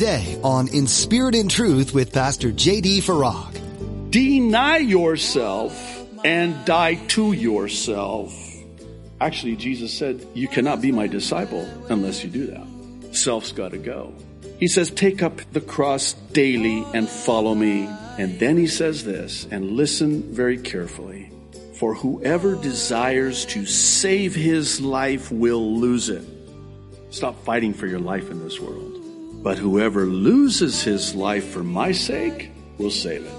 today on In Spirit and Truth with Pastor J.D. Farag. Deny yourself and die to yourself. Actually, Jesus said, You cannot be my disciple unless you do that. Self's got to go. He says, Take up the cross daily and follow me. And then he says this, and listen very carefully. For whoever desires to save his life will lose it. Stop fighting for your life in this world. But whoever loses his life for my sake will save it.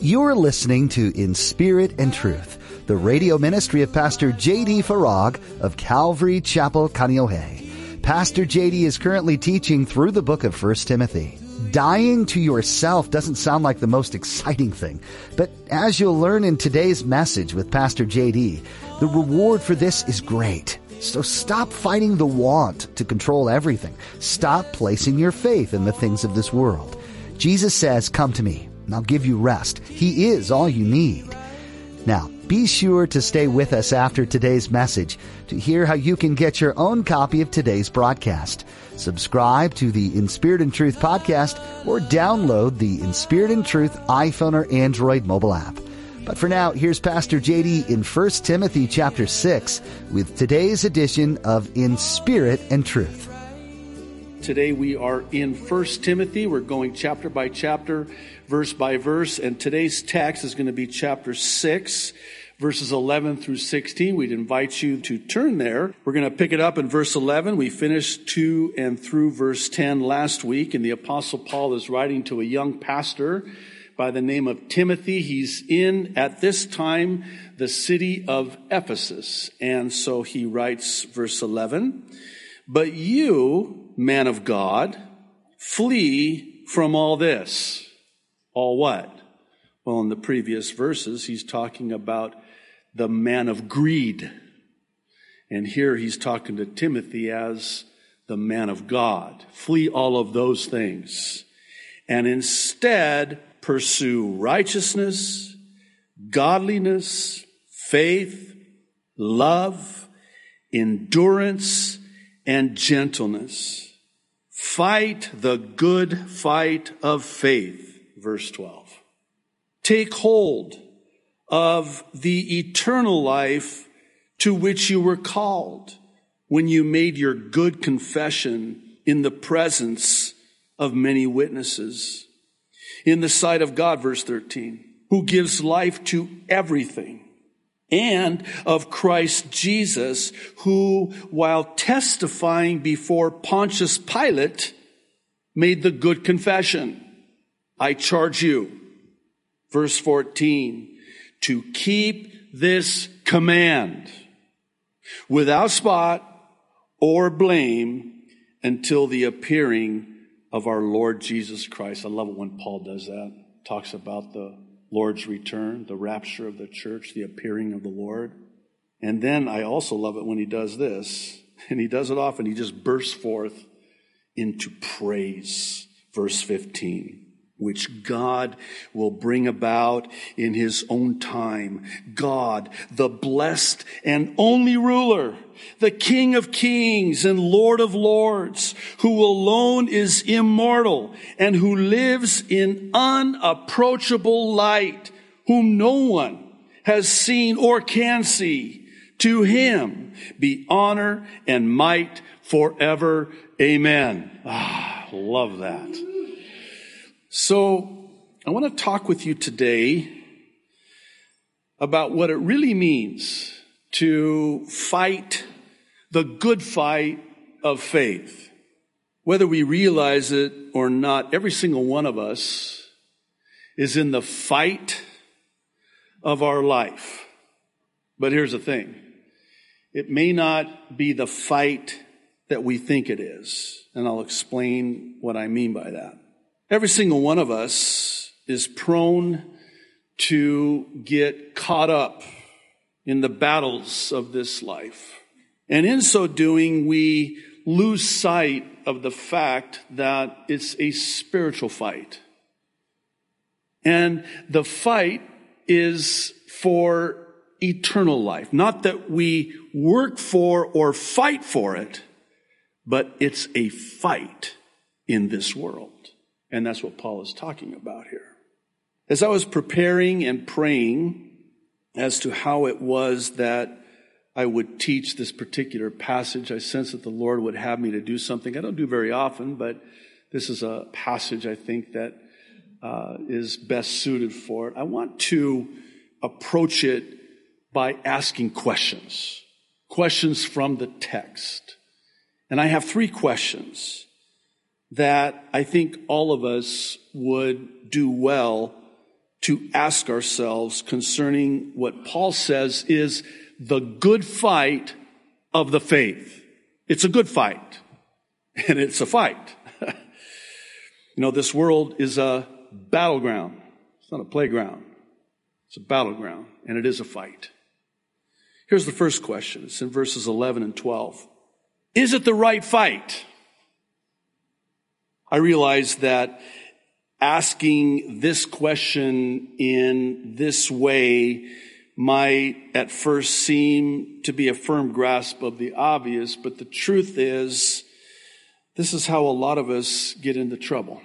You're listening to In Spirit and Truth, the radio ministry of Pastor J.D. Farag of Calvary Chapel, Kaneohe. Pastor J.D. is currently teaching through the book of 1 Timothy. Dying to yourself doesn't sound like the most exciting thing, but as you'll learn in today's message with Pastor JD, the reward for this is great. So stop fighting the want to control everything. Stop placing your faith in the things of this world. Jesus says, Come to me, and I'll give you rest. He is all you need. Now, be sure to stay with us after today's message to hear how you can get your own copy of today's broadcast. Subscribe to the In Spirit and Truth podcast or download the In Spirit and Truth iPhone or Android mobile app. But for now, here's Pastor JD in 1 Timothy chapter 6 with today's edition of In Spirit and Truth. Today we are in 1 Timothy. We're going chapter by chapter, verse by verse, and today's text is going to be chapter 6, verses 11 through 16. We'd invite you to turn there. We're going to pick it up in verse 11. We finished to and through verse 10 last week, and the Apostle Paul is writing to a young pastor by the name of Timothy. He's in, at this time, the city of Ephesus. And so he writes verse 11, But you, man of God, flee from all this. All what? Well, in the previous verses, he's talking about the man of greed. And here he's talking to Timothy as the man of God. Flee all of those things. And instead, pursue righteousness, godliness, faith, love, endurance, and gentleness. Fight the good fight of faith. Verse 12. Take hold of the eternal life to which you were called when you made your good confession in the presence of many witnesses. In the sight of God, verse 13, who gives life to everything and of Christ Jesus, who, while testifying before Pontius Pilate, made the good confession. I charge you, verse 14, to keep this command without spot or blame until the appearing of our Lord Jesus Christ. I love it when Paul does that. Talks about the Lord's return, the rapture of the church, the appearing of the Lord. And then I also love it when he does this, and he does it often. He just bursts forth into praise. Verse 15 which God will bring about in his own time. God, the blessed and only ruler, the King of kings and Lord of lords, who alone is immortal and who lives in unapproachable light, whom no one has seen or can see. To him be honor and might forever. Amen. Ah, love that. So I want to talk with you today about what it really means to fight the good fight of faith. Whether we realize it or not, every single one of us is in the fight of our life. But here's the thing. It may not be the fight that we think it is. And I'll explain what I mean by that. Every single one of us is prone to get caught up in the battles of this life. And in so doing, we lose sight of the fact that it's a spiritual fight. And the fight is for eternal life. Not that we work for or fight for it, but it's a fight in this world. And that's what Paul is talking about here. As I was preparing and praying as to how it was that I would teach this particular passage, I sense that the Lord would have me to do something I don't do very often, but this is a passage I think that uh, is best suited for it. I want to approach it by asking questions, questions from the text. And I have three questions that I think all of us would do well to ask ourselves concerning what Paul says is the good fight of the faith. It's a good fight. And it's a fight. you know, this world is a battleground. It's not a playground. It's a battleground, and it is a fight. Here's the first question. It's in verses 11 and 12. Is it the right fight? I realize that asking this question in this way might at first seem to be a firm grasp of the obvious, but the truth is, this is how a lot of us get into trouble.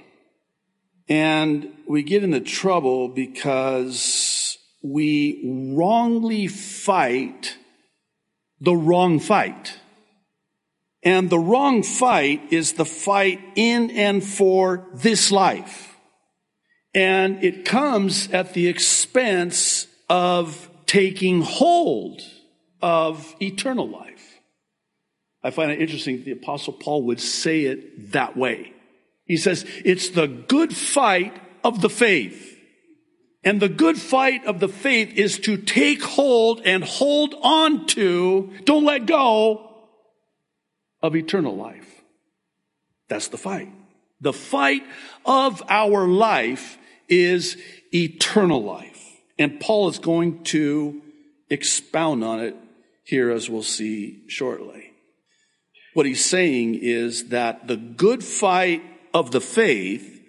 And we get into trouble because we wrongly fight the wrong fight. And the wrong fight is the fight in and for this life. And it comes at the expense of taking hold of eternal life. I find it interesting that the apostle Paul would say it that way. He says, it's the good fight of the faith. And the good fight of the faith is to take hold and hold on to, don't let go of eternal life. That's the fight. The fight of our life is eternal life. And Paul is going to expound on it here as we'll see shortly. What he's saying is that the good fight of the faith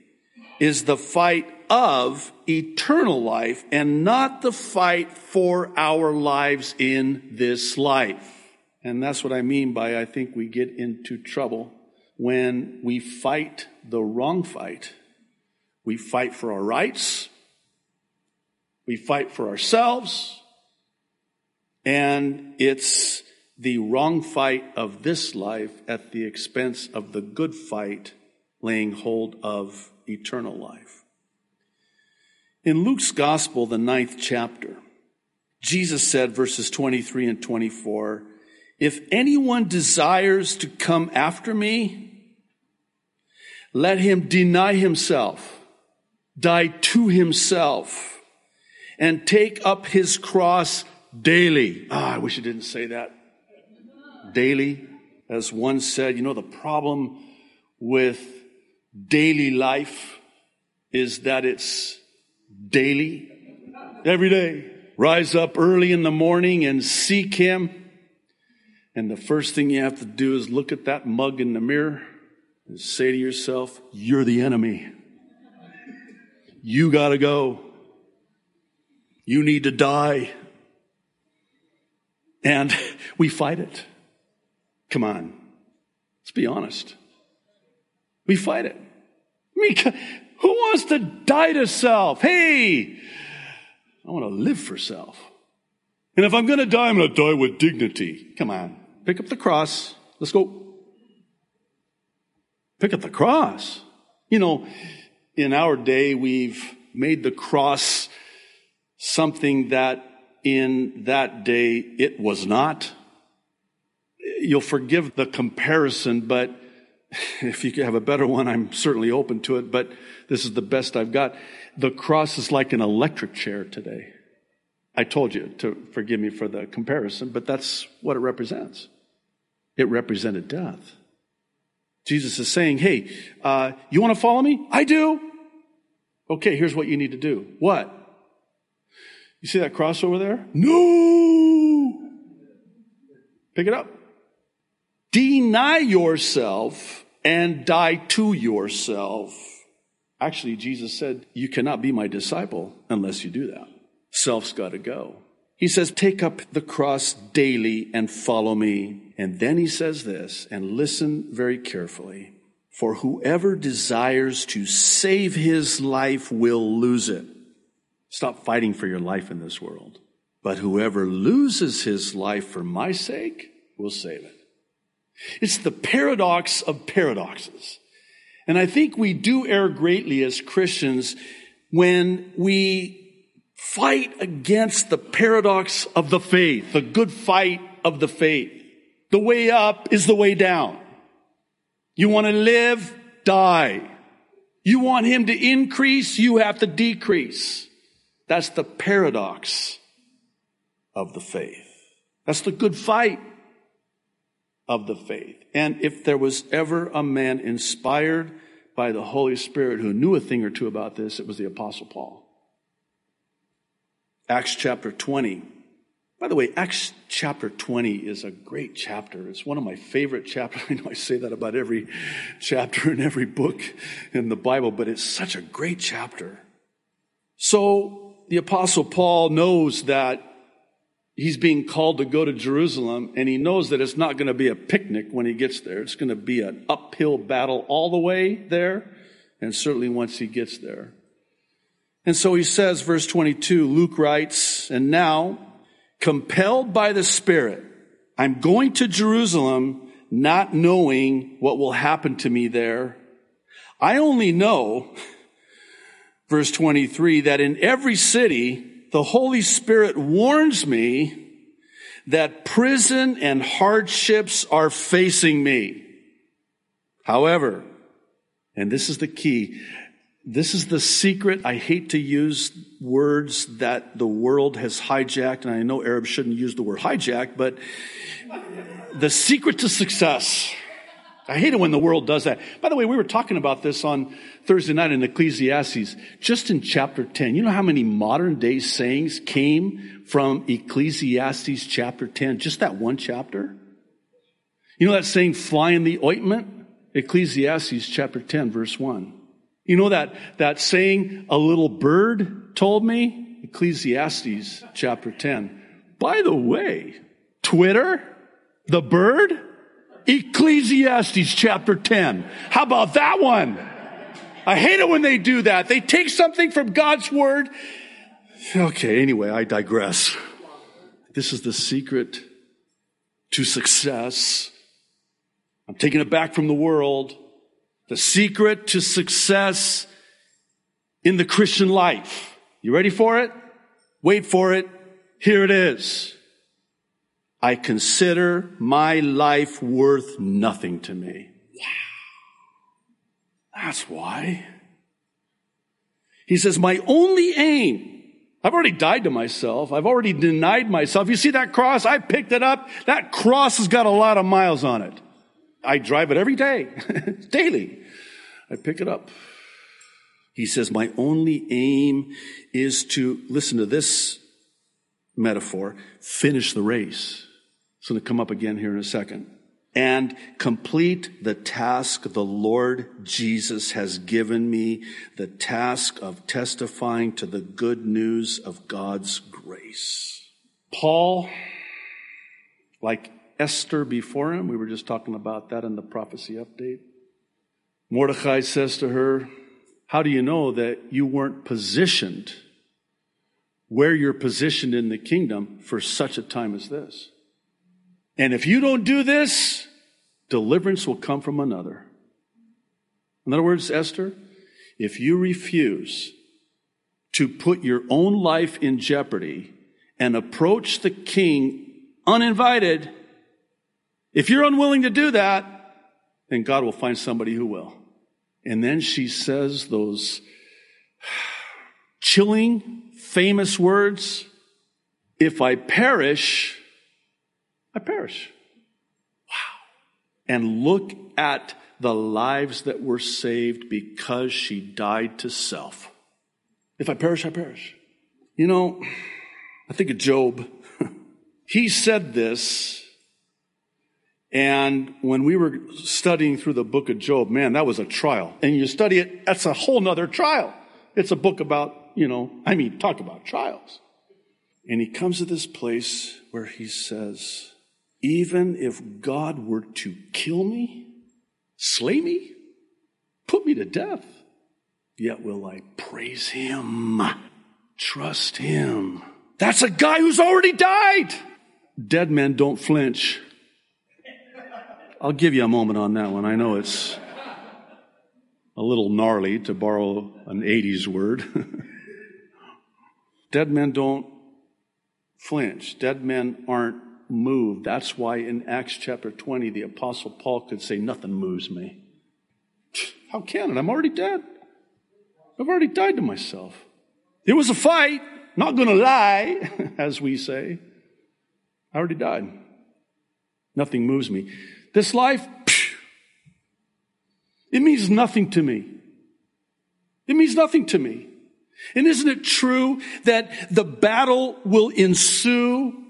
is the fight of eternal life and not the fight for our lives in this life. And that's what I mean by I think we get into trouble when we fight the wrong fight. We fight for our rights. We fight for ourselves. And it's the wrong fight of this life at the expense of the good fight laying hold of eternal life. In Luke's gospel, the ninth chapter, Jesus said, verses 23 and 24, if anyone desires to come after me, let him deny himself, die to himself, and take up his cross daily. Ah, I wish it didn't say that. Daily. As one said, you know, the problem with daily life is that it's daily. Every day. Rise up early in the morning and seek him and the first thing you have to do is look at that mug in the mirror and say to yourself, You're the enemy. You got to go. You need to die. And we fight it. Come on. Let's be honest. We fight it. I mean, who wants to die to self? Hey, I want to live for self. And if I'm going to die, I'm going to die with dignity. Come on. Pick up the cross. Let's go. Pick up the cross. You know, in our day, we've made the cross something that in that day it was not. You'll forgive the comparison, but if you have a better one, I'm certainly open to it, but this is the best I've got. The cross is like an electric chair today. I told you to forgive me for the comparison, but that's what it represents it represented death. Jesus is saying, Hey, uh, you want to follow me? I do. Okay, here's what you need to do. What? You see that cross over there? No! Pick it up. Deny yourself and die to yourself. Actually, Jesus said, You cannot be my disciple unless you do that. Self's got to go. He says, take up the cross daily and follow me. And then he says this, and listen very carefully. For whoever desires to save his life will lose it. Stop fighting for your life in this world. But whoever loses his life for my sake will save it. It's the paradox of paradoxes. And I think we do err greatly as Christians when we fight against the paradox of the faith, the good fight of the faith. The way up is the way down. You want to live? Die. You want him to increase? You have to decrease. That's the paradox of the faith. That's the good fight of the faith. And if there was ever a man inspired by the Holy Spirit who knew a thing or two about this, it was the Apostle Paul. Acts chapter 20 by the way, Acts chapter 20 is a great chapter. It's one of my favorite chapters. I know I say that about every chapter in every book in the Bible, but it's such a great chapter. So the apostle Paul knows that he's being called to go to Jerusalem and he knows that it's not going to be a picnic when he gets there. It's going to be an uphill battle all the way there and certainly once he gets there. And so he says, verse 22, Luke writes, and now compelled by the Spirit, I'm going to Jerusalem not knowing what will happen to me there. I only know, verse 23, that in every city, the Holy Spirit warns me that prison and hardships are facing me. However, and this is the key, this is the secret. I hate to use words that the world has hijacked, and I know Arabs shouldn't use the word hijack, but the secret to success. I hate it when the world does that. By the way, we were talking about this on Thursday night in Ecclesiastes, just in chapter 10. You know how many modern day sayings came from Ecclesiastes chapter 10? Just that one chapter? You know that saying, fly in the ointment? Ecclesiastes chapter 10, verse 1. You know that, that saying, a little bird told me? Ecclesiastes chapter 10. By the way, Twitter, the bird, Ecclesiastes chapter 10. How about that one? I hate it when they do that. They take something from God's word. Okay, anyway, I digress. This is the secret to success. I'm taking it back from the world. The secret to success in the Christian life. You ready for it? Wait for it. Here it is. I consider my life worth nothing to me. Wow. That's why. He says, my only aim, I've already died to myself. I've already denied myself. You see that cross? I picked it up. That cross has got a lot of miles on it. I drive it every day, daily. I pick it up. He says, My only aim is to, listen to this metaphor, finish the race. It's going to come up again here in a second. And complete the task the Lord Jesus has given me, the task of testifying to the good news of God's grace. Paul, like Esther before him. We were just talking about that in the prophecy update. Mordecai says to her, How do you know that you weren't positioned where you're positioned in the kingdom for such a time as this? And if you don't do this, deliverance will come from another. In other words, Esther, if you refuse to put your own life in jeopardy and approach the king uninvited, if you're unwilling to do that, then God will find somebody who will. And then she says those chilling, famous words If I perish, I perish. Wow. And look at the lives that were saved because she died to self. If I perish, I perish. You know, I think of Job. he said this and when we were studying through the book of Job, man, that was a trial. And you study it, that's a whole nother trial. It's a book about, you know, I mean, talk about trials. And he comes to this place where he says, even if God were to kill me, slay me, put me to death. Yet will I praise him, trust him. That's a guy who's already died. Dead men don't flinch. I'll give you a moment on that one. I know it's a little gnarly to borrow an 80s word. Dead men don't flinch. Dead men aren't moved. That's why in Acts chapter 20, the apostle Paul could say, nothing moves me. How can it? I'm already dead. I've already died to myself. It was a fight. Not gonna lie, as we say. I already died. Nothing moves me. This life, it means nothing to me. It means nothing to me. And isn't it true that the battle will ensue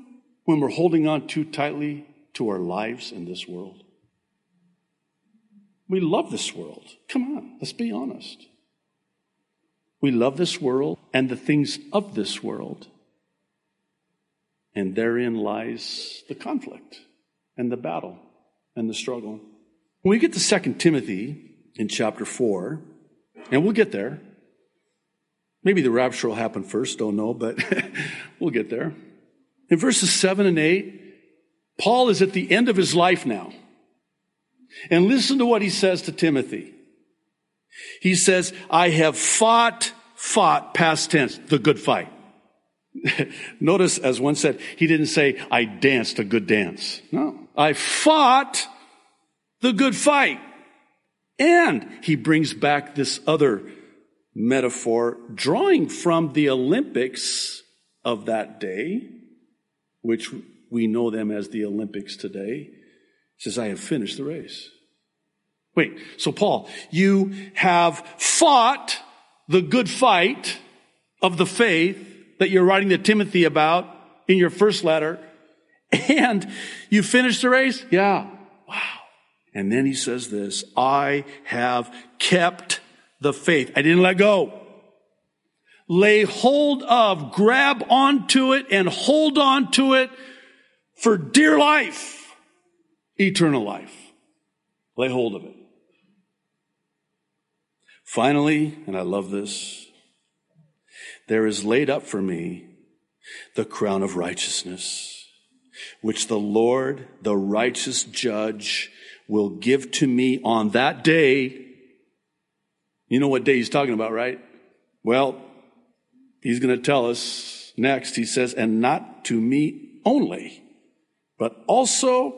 when we're holding on too tightly to our lives in this world? We love this world. Come on, let's be honest. We love this world and the things of this world. And therein lies the conflict and the battle and the struggle. When we get to 2 Timothy in chapter 4, and we'll get there. Maybe the rapture will happen first, don't know, but we'll get there. In verses 7 and 8, Paul is at the end of his life now. And listen to what he says to Timothy. He says, I have fought, fought, past tense, the good fight. Notice, as one said, he didn't say, I danced a good dance. No. I fought the good fight. And he brings back this other metaphor, drawing from the Olympics of that day, which we know them as the Olympics today. Says, I have finished the race. Wait, so Paul, you have fought the good fight of the faith that you're writing to Timothy about in your first letter, and you finished the race? Yeah. Wow. And then he says this, I have kept the faith. I didn't let go. Lay hold of, grab onto it and hold on to it for dear life, eternal life. Lay hold of it. Finally, and I love this, there is laid up for me the crown of righteousness, which the Lord, the righteous judge, will give to me on that day. You know what day he's talking about, right? Well, he's going to tell us next. He says, and not to me only, but also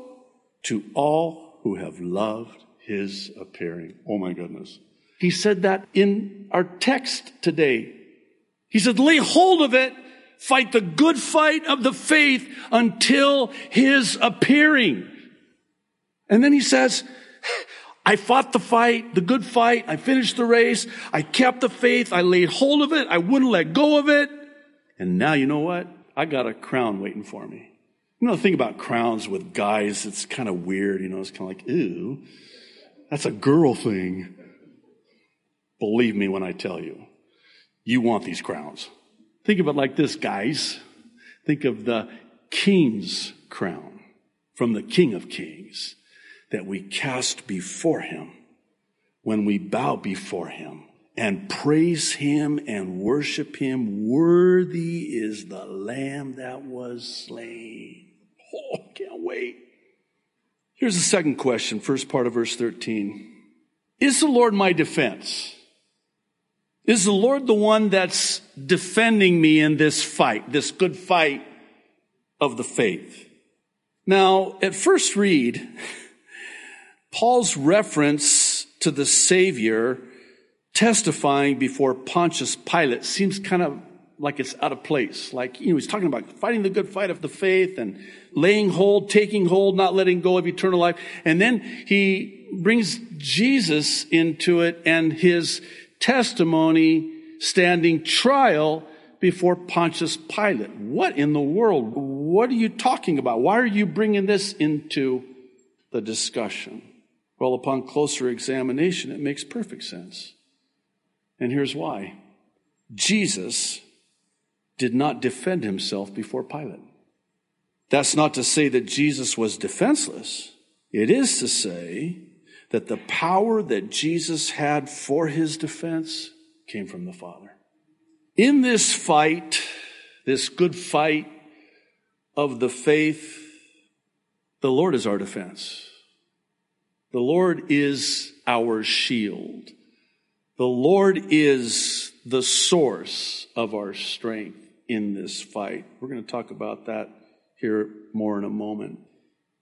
to all who have loved his appearing. Oh my goodness. He said that in our text today. He said, lay hold of it, fight the good fight of the faith until his appearing. And then he says, I fought the fight, the good fight. I finished the race. I kept the faith. I laid hold of it. I wouldn't let go of it. And now you know what? I got a crown waiting for me. You know, the thing about crowns with guys, it's kind of weird. You know, it's kind of like, ew, that's a girl thing. Believe me when I tell you, you want these crowns. Think of it like this, guys. Think of the king's crown from the king of kings that we cast before him when we bow before him and praise him and worship him. Worthy is the lamb that was slain. Oh, can't wait. Here's the second question, first part of verse 13. Is the Lord my defense? Is the Lord the one that's defending me in this fight, this good fight of the faith? Now, at first read, Paul's reference to the Savior testifying before Pontius Pilate seems kind of like it's out of place. Like, you know, he's talking about fighting the good fight of the faith and laying hold, taking hold, not letting go of eternal life. And then he brings Jesus into it and his testimony standing trial before Pontius Pilate. What in the world? What are you talking about? Why are you bringing this into the discussion? Well, upon closer examination, it makes perfect sense. And here's why Jesus did not defend himself before Pilate. That's not to say that Jesus was defenseless. It is to say that the power that Jesus had for his defense came from the Father. In this fight, this good fight of the faith, the Lord is our defense. The Lord is our shield. The Lord is the source of our strength in this fight. We're going to talk about that here more in a moment.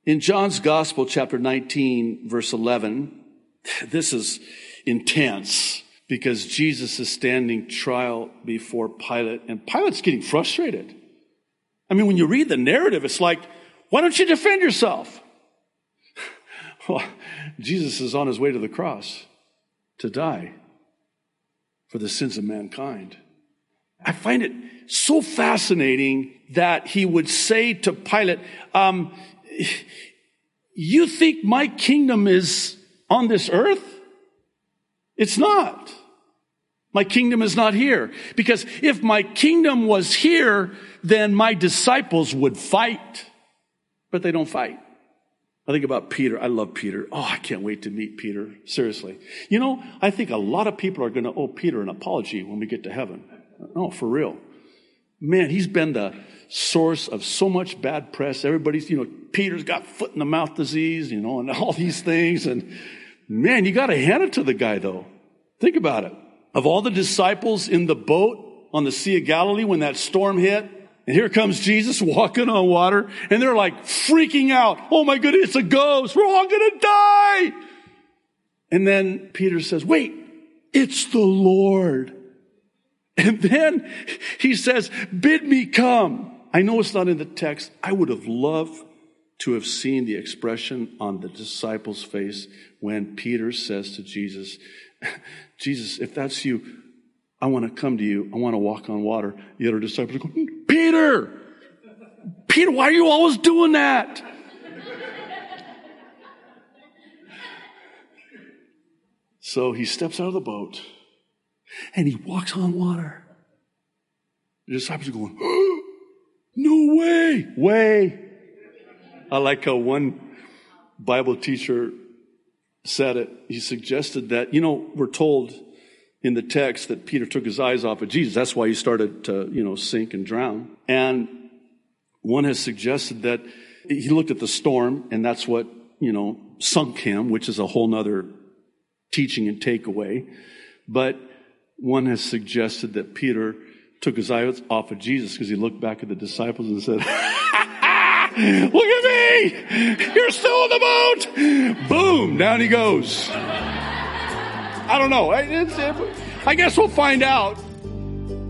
In John's Gospel, chapter 19, verse 11, this is intense because Jesus is standing trial before Pilate, and Pilate's getting frustrated. I mean, when you read the narrative, it's like, why don't you defend yourself? well, Jesus is on his way to the cross to die for the sins of mankind. I find it so fascinating that he would say to Pilate, um, You think my kingdom is on this earth? It's not. My kingdom is not here. Because if my kingdom was here, then my disciples would fight. But they don't fight. I think about Peter. I love Peter. Oh, I can't wait to meet Peter. Seriously. You know, I think a lot of people are going to owe Peter an apology when we get to heaven. Oh, for real. Man, he's been the source of so much bad press. Everybody's, you know, Peter's got foot in the mouth disease, you know, and all these things. And man, you got to hand it to the guy though. Think about it. Of all the disciples in the boat on the Sea of Galilee when that storm hit, and here comes Jesus walking on water, and they're like freaking out. Oh my goodness, it's a ghost. We're all gonna die. And then Peter says, wait, it's the Lord. And then he says, bid me come. I know it's not in the text. I would have loved to have seen the expression on the disciples' face when Peter says to Jesus, Jesus, if that's you, I want to come to you. I want to walk on water. The other disciples go, Peter! Peter, why are you always doing that? so he steps out of the boat and he walks on water. The disciples are going, oh, No way! Way! I like how one Bible teacher said it. He suggested that, you know, we're told in the text that Peter took his eyes off of Jesus. That's why he started to, you know, sink and drown. And one has suggested that he looked at the storm and that's what, you know, sunk him, which is a whole nother teaching and takeaway. But one has suggested that Peter took his eyes off of Jesus because he looked back at the disciples and said, Look at me! You're still in the boat! Boom! Down he goes. I don't know. I guess we'll find out.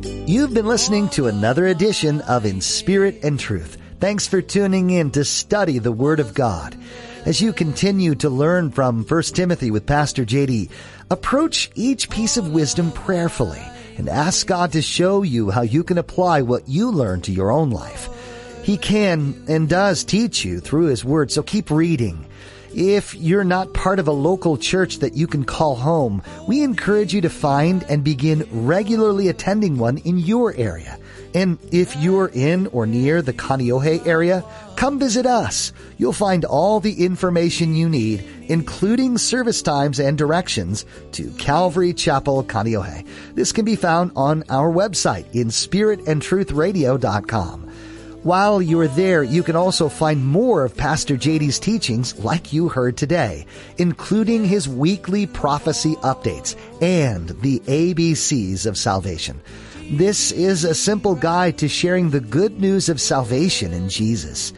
You've been listening to another edition of In Spirit and Truth. Thanks for tuning in to study the Word of God. As you continue to learn from 1 Timothy with Pastor JD, approach each piece of wisdom prayerfully and ask God to show you how you can apply what you learn to your own life. He can and does teach you through His Word, so keep reading. If you're not part of a local church that you can call home, we encourage you to find and begin regularly attending one in your area. And if you're in or near the Kaneohe area, come visit us. You'll find all the information you need, including service times and directions to Calvary Chapel Kaneohe. This can be found on our website inspiritandtruthradio.com. While you're there, you can also find more of Pastor JD's teachings like you heard today, including his weekly prophecy updates and the ABCs of salvation. This is a simple guide to sharing the good news of salvation in Jesus.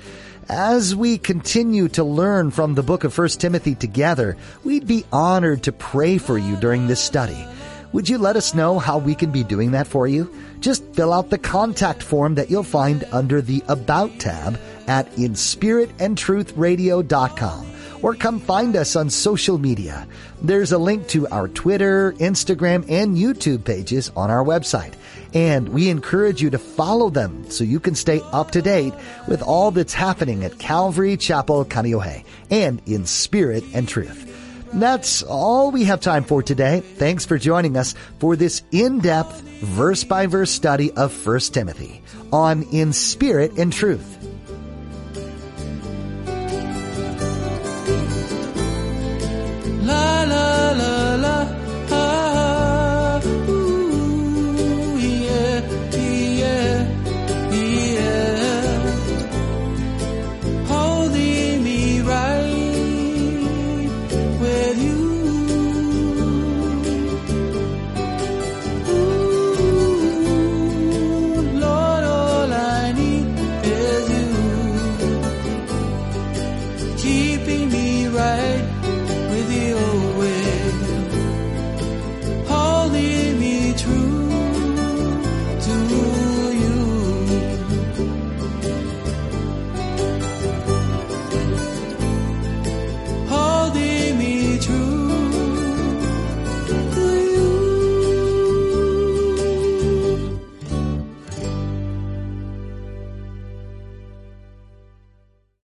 As we continue to learn from the book of 1 Timothy together, we'd be honored to pray for you during this study. Would you let us know how we can be doing that for you? Just fill out the contact form that you'll find under the About tab at inspiritandtruthradio.com or come find us on social media. There's a link to our Twitter, Instagram, and YouTube pages on our website. And we encourage you to follow them so you can stay up to date with all that's happening at Calvary Chapel Kaneohe and in spirit and truth. That's all we have time for today. Thanks for joining us for this in-depth, verse by verse study of 1 Timothy on In Spirit and Truth.